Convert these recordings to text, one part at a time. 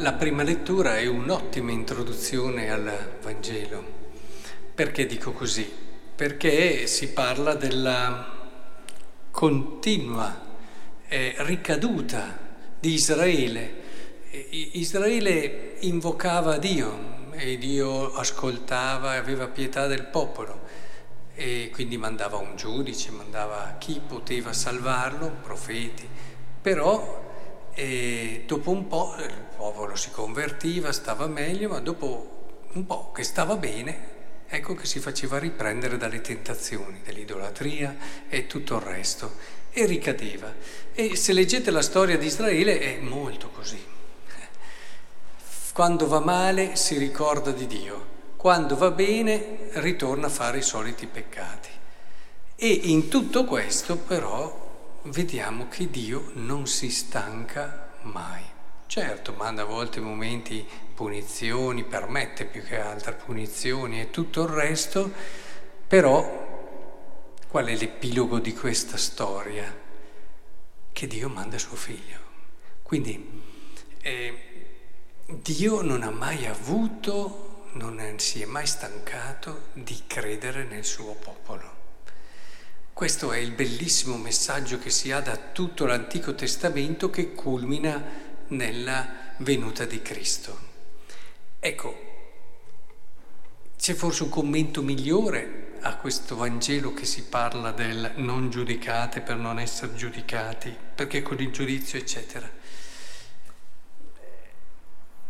la prima lettura è un'ottima introduzione al Vangelo. Perché dico così? Perché si parla della continua eh, ricaduta di Israele. Israele invocava Dio e Dio ascoltava e aveva pietà del popolo e quindi mandava un giudice, mandava chi poteva salvarlo, profeti, però e dopo un po' il popolo si convertiva, stava meglio, ma dopo un po' che stava bene, ecco che si faceva riprendere dalle tentazioni, dell'idolatria e tutto il resto, e ricadeva. E se leggete la storia di Israele è molto così. Quando va male si ricorda di Dio, quando va bene ritorna a fare i soliti peccati. E in tutto questo però vediamo che Dio non si stanca mai. Certo, manda a volte momenti punizioni, permette più che altro punizioni e tutto il resto, però qual è l'epilogo di questa storia? Che Dio manda suo figlio. Quindi eh, Dio non ha mai avuto, non si è mai stancato di credere nel suo popolo. Questo è il bellissimo messaggio che si ha da tutto l'Antico Testamento che culmina nella venuta di Cristo. Ecco, c'è forse un commento migliore a questo Vangelo che si parla del non giudicate per non essere giudicati, perché con il giudizio, eccetera.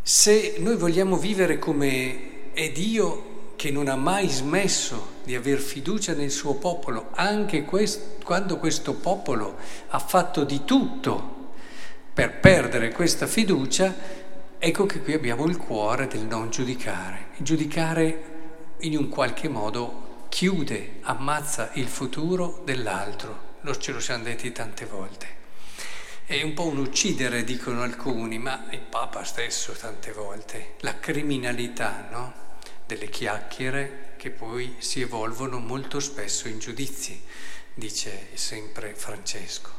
Se noi vogliamo vivere come è Dio, che non ha mai smesso di aver fiducia nel suo popolo, anche quest- quando questo popolo ha fatto di tutto per perdere questa fiducia, ecco che qui abbiamo il cuore del non giudicare. Giudicare in un qualche modo chiude, ammazza il futuro dell'altro, lo ce lo siamo detti tante volte. È un po' un uccidere, dicono alcuni, ma il Papa stesso tante volte, la criminalità, no? Delle chiacchiere che poi si evolvono molto spesso in giudizi, dice sempre Francesco.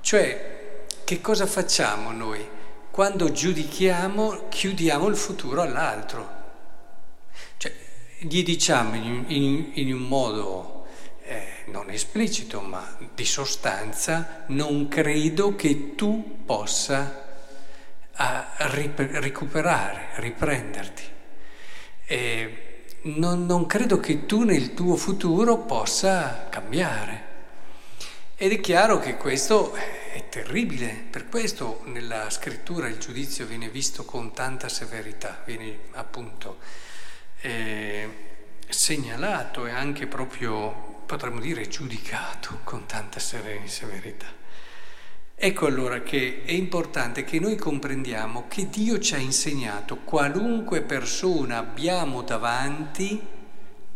Cioè, che cosa facciamo noi? Quando giudichiamo, chiudiamo il futuro all'altro. Cioè, gli diciamo in, in, in un modo eh, non esplicito, ma di sostanza, non credo che tu possa a, ah, rip- recuperare, riprenderti. E non, non credo che tu nel tuo futuro possa cambiare. Ed è chiaro che questo è terribile, per questo nella scrittura il giudizio viene visto con tanta severità, viene appunto eh, segnalato e anche proprio, potremmo dire, giudicato con tanta severità. Ecco allora che è importante che noi comprendiamo che Dio ci ha insegnato qualunque persona abbiamo davanti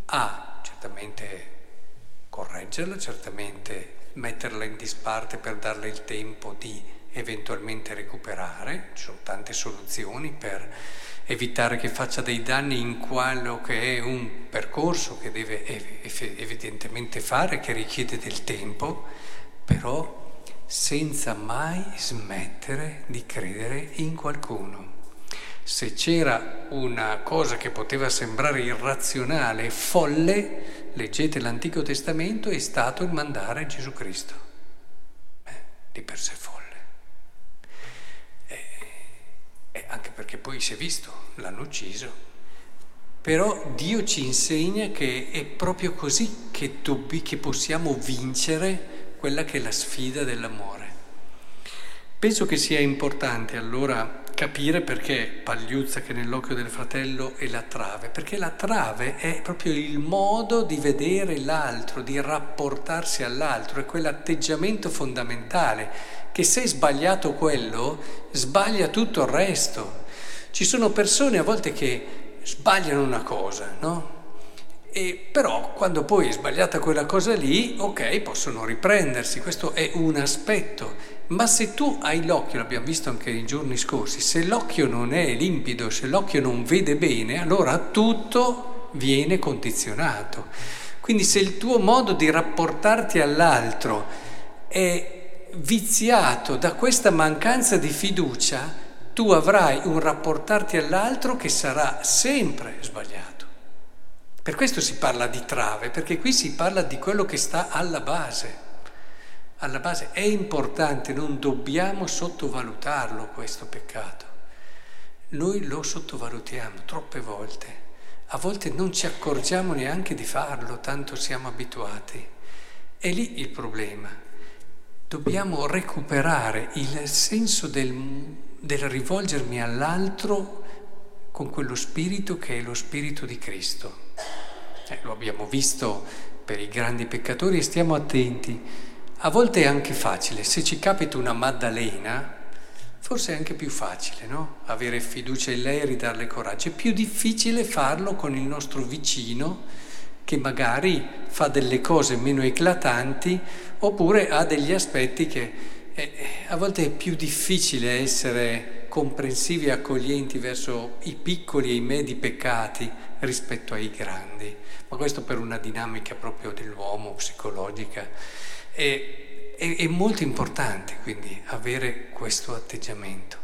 a certamente correggerla, certamente metterla in disparte per darle il tempo di eventualmente recuperare, ci sono tante soluzioni per evitare che faccia dei danni in quello che è un percorso che deve evidentemente fare, che richiede del tempo, però senza mai smettere di credere in qualcuno. Se c'era una cosa che poteva sembrare irrazionale, folle, leggete l'Antico Testamento, è stato il mandare Gesù Cristo. Eh, di per sé folle. E, e anche perché poi si è visto, l'hanno ucciso. Però Dio ci insegna che è proprio così che, dobbi, che possiamo vincere quella che è la sfida dell'amore. Penso che sia importante allora capire perché pagliuzza che nell'occhio del fratello è la trave, perché la trave è proprio il modo di vedere l'altro, di rapportarsi all'altro, è quell'atteggiamento fondamentale che se è sbagliato quello, sbaglia tutto il resto. Ci sono persone a volte che sbagliano una cosa, no? E però quando poi è sbagliata quella cosa lì, ok, possono riprendersi, questo è un aspetto. Ma se tu hai l'occhio, l'abbiamo visto anche nei giorni scorsi, se l'occhio non è limpido, se l'occhio non vede bene, allora tutto viene condizionato. Quindi se il tuo modo di rapportarti all'altro è viziato da questa mancanza di fiducia, tu avrai un rapportarti all'altro che sarà sempre sbagliato. Per questo si parla di trave, perché qui si parla di quello che sta alla base. Alla base è importante, non dobbiamo sottovalutarlo questo peccato. Noi lo sottovalutiamo troppe volte. A volte non ci accorgiamo neanche di farlo, tanto siamo abituati. È lì il problema. Dobbiamo recuperare il senso del, del rivolgermi all'altro con quello spirito che è lo spirito di Cristo. Eh, lo abbiamo visto per i grandi peccatori e stiamo attenti. A volte è anche facile, se ci capita una Maddalena, Forse è anche più facile, no? Avere fiducia in lei e ridarle coraggio. È più difficile farlo con il nostro vicino che magari fa delle cose meno eclatanti oppure ha degli aspetti che eh, a volte è più difficile essere comprensivi e accoglienti verso i piccoli e i medi peccati rispetto ai grandi. Ma questo per una dinamica proprio dell'uomo psicologica. E, è, è molto importante quindi avere questo atteggiamento.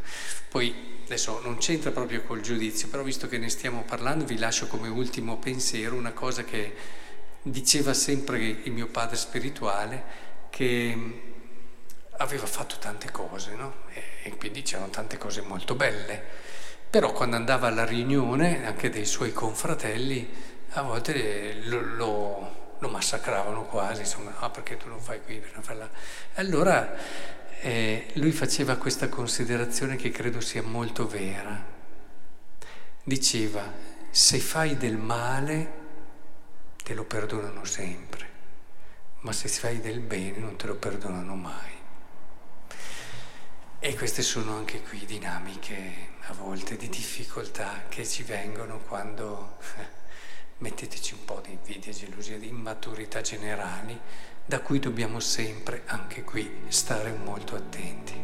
Poi adesso non c'entra proprio col giudizio, però visto che ne stiamo parlando vi lascio come ultimo pensiero una cosa che diceva sempre il mio padre spirituale, che aveva fatto tante cose, no? E quindi c'erano tante cose molto belle. Però quando andava alla riunione anche dei suoi confratelli, a volte lo, lo lo massacravano quasi, insomma, ah perché tu non fai qui, non fai. Allora eh, lui faceva questa considerazione che credo sia molto vera. Diceva, se fai del male te lo perdonano sempre, ma se fai del bene non te lo perdonano mai. E queste sono anche qui dinamiche a volte di difficoltà che ci vengono quando metteteci un po' di invidia, gelosia, di immaturità generali, da cui dobbiamo sempre, anche qui, stare molto attenti.